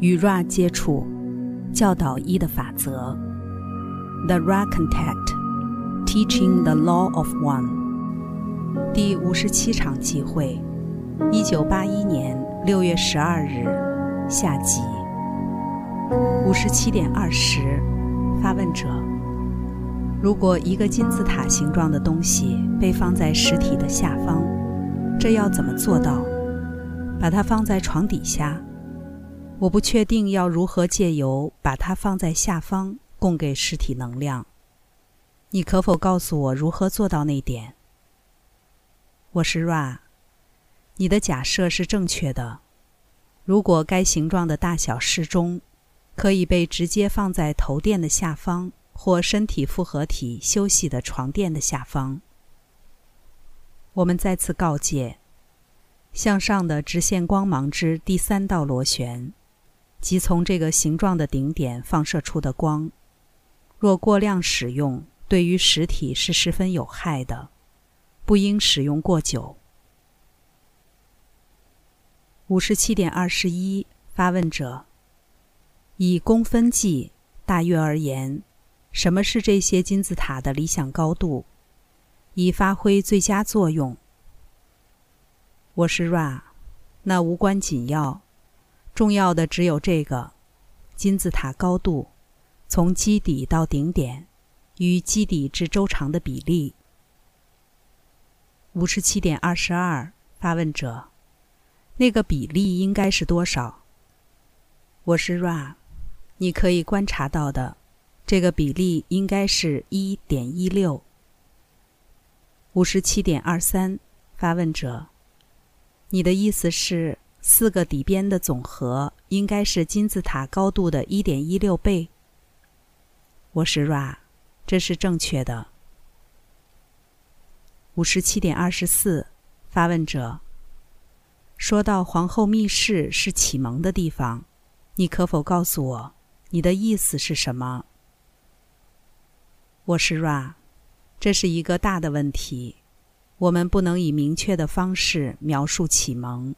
与 Ra 接触，教导一的法则。The Ra Contact, Teaching the Law of One。第五十七场集会，一九八一年六月十二日，下集。五十七点二十，发问者：如果一个金字塔形状的东西被放在实体的下方，这要怎么做到？把它放在床底下？我不确定要如何借由把它放在下方供给实体能量。你可否告诉我如何做到那点？我是 Ra，你的假设是正确的。如果该形状的大小适中，可以被直接放在头垫的下方或身体复合体休息的床垫的下方。我们再次告诫：向上的直线光芒之第三道螺旋。即从这个形状的顶点放射出的光，若过量使用，对于实体是十分有害的，不应使用过久。五十七点二十一，发问者：以公分计，大约而言，什么是这些金字塔的理想高度，以发挥最佳作用？我是 Ra，那无关紧要。重要的只有这个金字塔高度，从基底到顶点，与基底至周长的比例。五十七点二十二，发问者，那个比例应该是多少？我是 Ra，你可以观察到的，这个比例应该是一点一六。五十七点二三，发问者，你的意思是？四个底边的总和应该是金字塔高度的一点一六倍。我是 Ra，这是正确的。五十七点二十四，发问者说到皇后密室是启蒙的地方，你可否告诉我你的意思是什么？我是 Ra，这是一个大的问题，我们不能以明确的方式描述启蒙。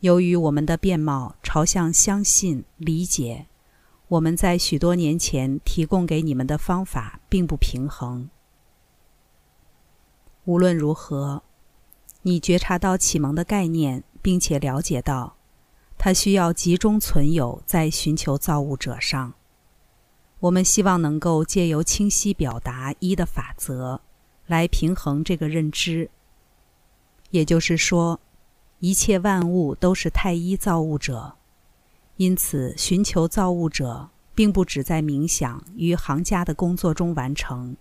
由于我们的面貌朝向相信、理解，我们在许多年前提供给你们的方法并不平衡。无论如何，你觉察到启蒙的概念，并且了解到，它需要集中存有在寻求造物者上。我们希望能够借由清晰表达一的法则，来平衡这个认知。也就是说。一切万物都是太一造物者，因此寻求造物者，并不只在冥想与行家的工作中完成，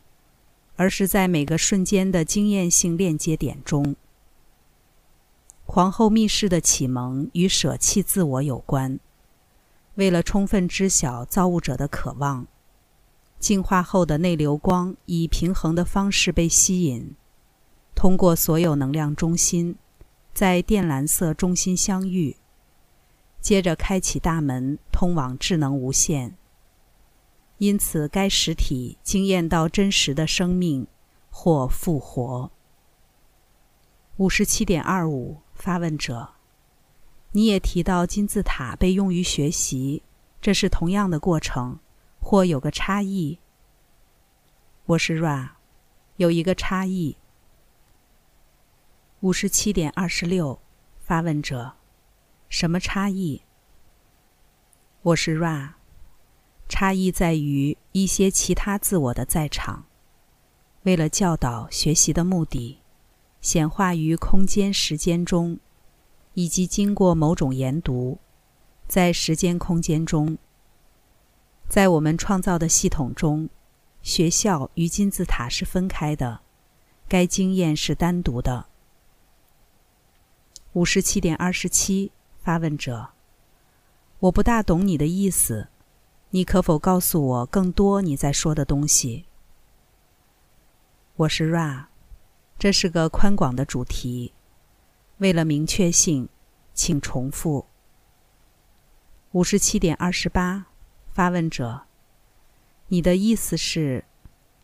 而是在每个瞬间的经验性链接点中。皇后密室的启蒙与舍弃自我有关。为了充分知晓造物者的渴望，净化后的内流光以平衡的方式被吸引，通过所有能量中心。在靛蓝色中心相遇，接着开启大门，通往智能无限。因此，该实体经验到真实的生命或复活。五十七点二五，发问者，你也提到金字塔被用于学习，这是同样的过程，或有个差异？我是 Ra，有一个差异。五十七点二十六，发问者：什么差异？我是 Ra，差异在于一些其他自我的在场，为了教导学习的目的，显化于空间时间中，以及经过某种研读，在时间空间中，在我们创造的系统中，学校与金字塔是分开的，该经验是单独的。五十七点二十七，发问者，我不大懂你的意思，你可否告诉我更多你在说的东西？我是 Ra，这是个宽广的主题，为了明确性，请重复。五十七点二十八，发问者，你的意思是，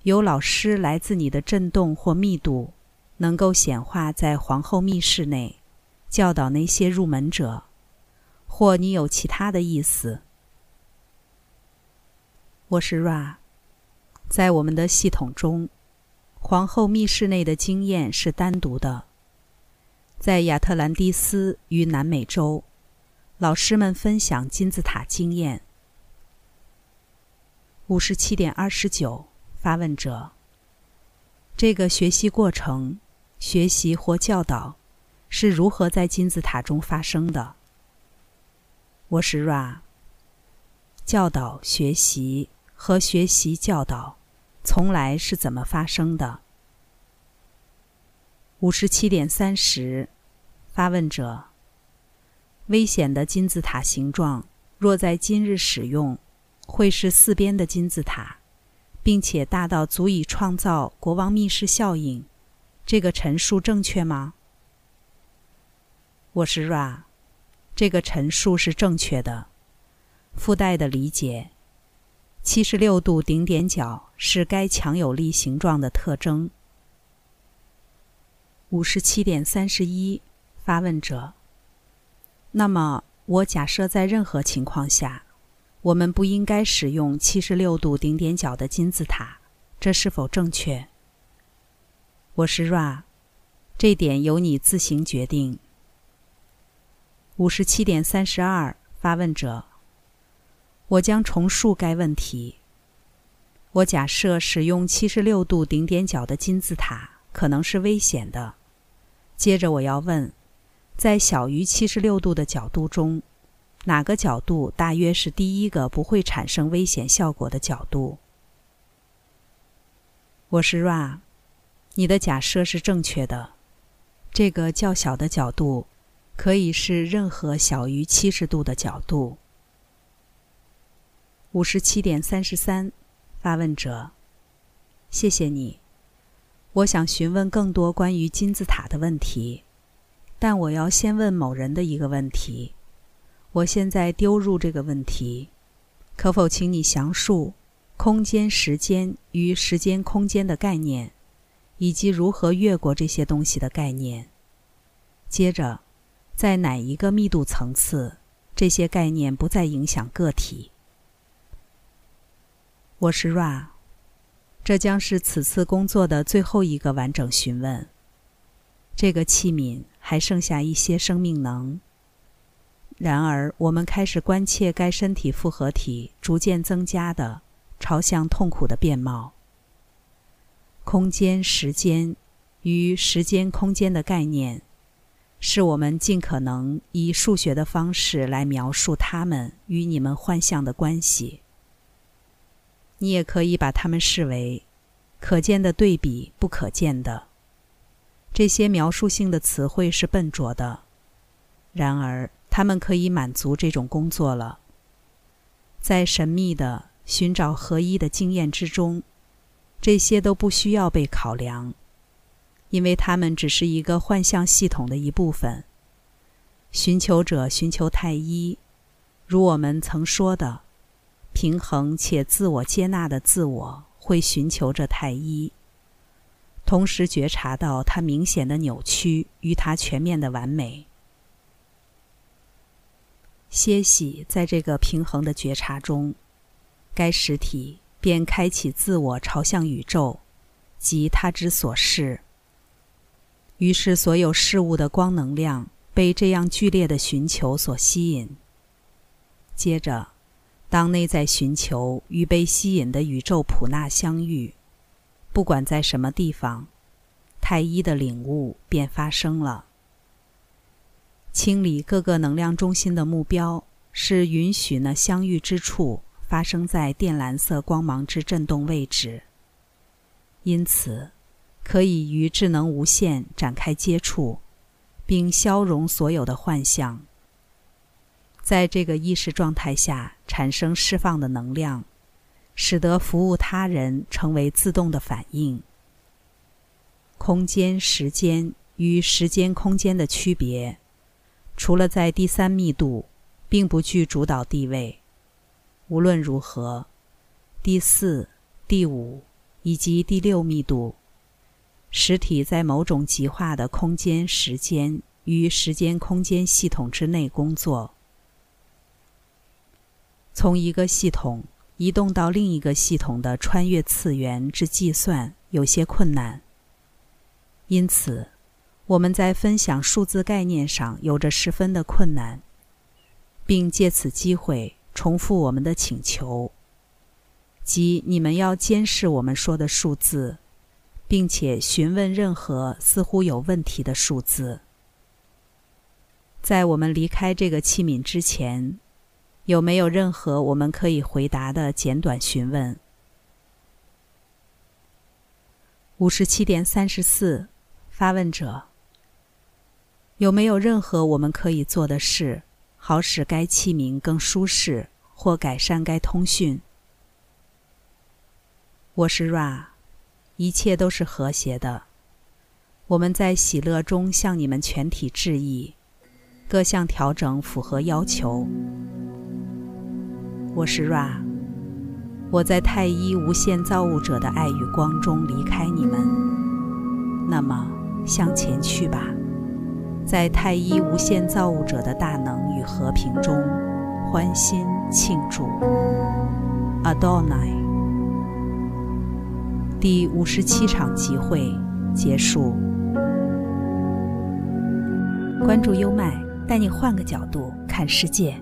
有老师来自你的振动或密度，能够显化在皇后密室内？教导那些入门者，或你有其他的意思。我是 Ra，在我们的系统中，皇后密室内的经验是单独的。在亚特兰蒂斯与南美洲，老师们分享金字塔经验。五十七点二十九，发问者：这个学习过程，学习或教导，是如何在金字塔中发生的？我是 Ra。教导、学习和学习教导，从来是怎么发生的？五十七点三十，发问者：危险的金字塔形状，若在今日使用，会是四边的金字塔，并且大到足以创造国王密室效应。这个陈述正确吗？我是 Ra。这个陈述是正确的。附带的理解：七十六度顶点角是该强有力形状的特征。五十七点三十一，发问者：那么，我假设在任何情况下，我们不应该使用七十六度顶点角的金字塔，这是否正确？我是 Ra，这点由你自行决定。五十七点三十二，发问者：我将重述该问题。我假设使用七十六度顶点角的金字塔可能是危险的。接着我要问，在小于七十六度的角度中，哪个角度大约是第一个不会产生危险效果的角度？我是 Ra，你的假设是正确的。这个较小的角度。可以是任何小于七十度的角度。五十七点三十三，发问者，谢谢你。我想询问更多关于金字塔的问题，但我要先问某人的一个问题。我现在丢入这个问题，可否请你详述空间、时间与时间空间的概念，以及如何越过这些东西的概念？接着。在哪一个密度层次，这些概念不再影响个体？我是 Ra，这将是此次工作的最后一个完整询问。这个器皿还剩下一些生命能，然而我们开始关切该身体复合体逐渐增加的朝向痛苦的面貌。空间、时间与时间、空间的概念。是我们尽可能以数学的方式来描述它们与你们幻象的关系。你也可以把它们视为可见的对比不可见的。这些描述性的词汇是笨拙的，然而它们可以满足这种工作了。在神秘的寻找合一的经验之中，这些都不需要被考量。因为它们只是一个幻象系统的一部分。寻求者寻求太一，如我们曾说的，平衡且自我接纳的自我会寻求着太一，同时觉察到它明显的扭曲与它全面的完美。歇息在这个平衡的觉察中，该实体便开启自我朝向宇宙及他之所示。于是，所有事物的光能量被这样剧烈的寻求所吸引。接着，当内在寻求与被吸引的宇宙普纳相遇，不管在什么地方，太一的领悟便发生了。清理各个能量中心的目标是允许那相遇之处发生在靛蓝色光芒之振动位置。因此。可以与智能无限展开接触，并消融所有的幻象。在这个意识状态下产生释放的能量，使得服务他人成为自动的反应。空间、时间与时间、空间的区别，除了在第三密度，并不具主导地位。无论如何，第四、第五以及第六密度。实体在某种极化的空间、时间与时间空间系统之内工作，从一个系统移动到另一个系统的穿越次元之计算有些困难，因此我们在分享数字概念上有着十分的困难，并借此机会重复我们的请求，即你们要监视我们说的数字，并且询问任何似乎有问题的数字。在我们离开这个器皿之前。有没有任何我们可以回答的简短询问？五十七点三十四，发问者：有没有任何我们可以做的事，好使该器皿更舒适，或改善该通讯？我是 Ra，一切都是和谐的。我们在喜乐中向你们全体致意，各项调整符合要求。我是 Ra，我在太一无限造物者的爱与光中离开你们。那么向前去吧，在太一无限造物者的大能与和平中欢欣庆祝。Adonai。第五十七场集会结束。关注优麦，带你换个角度看世界。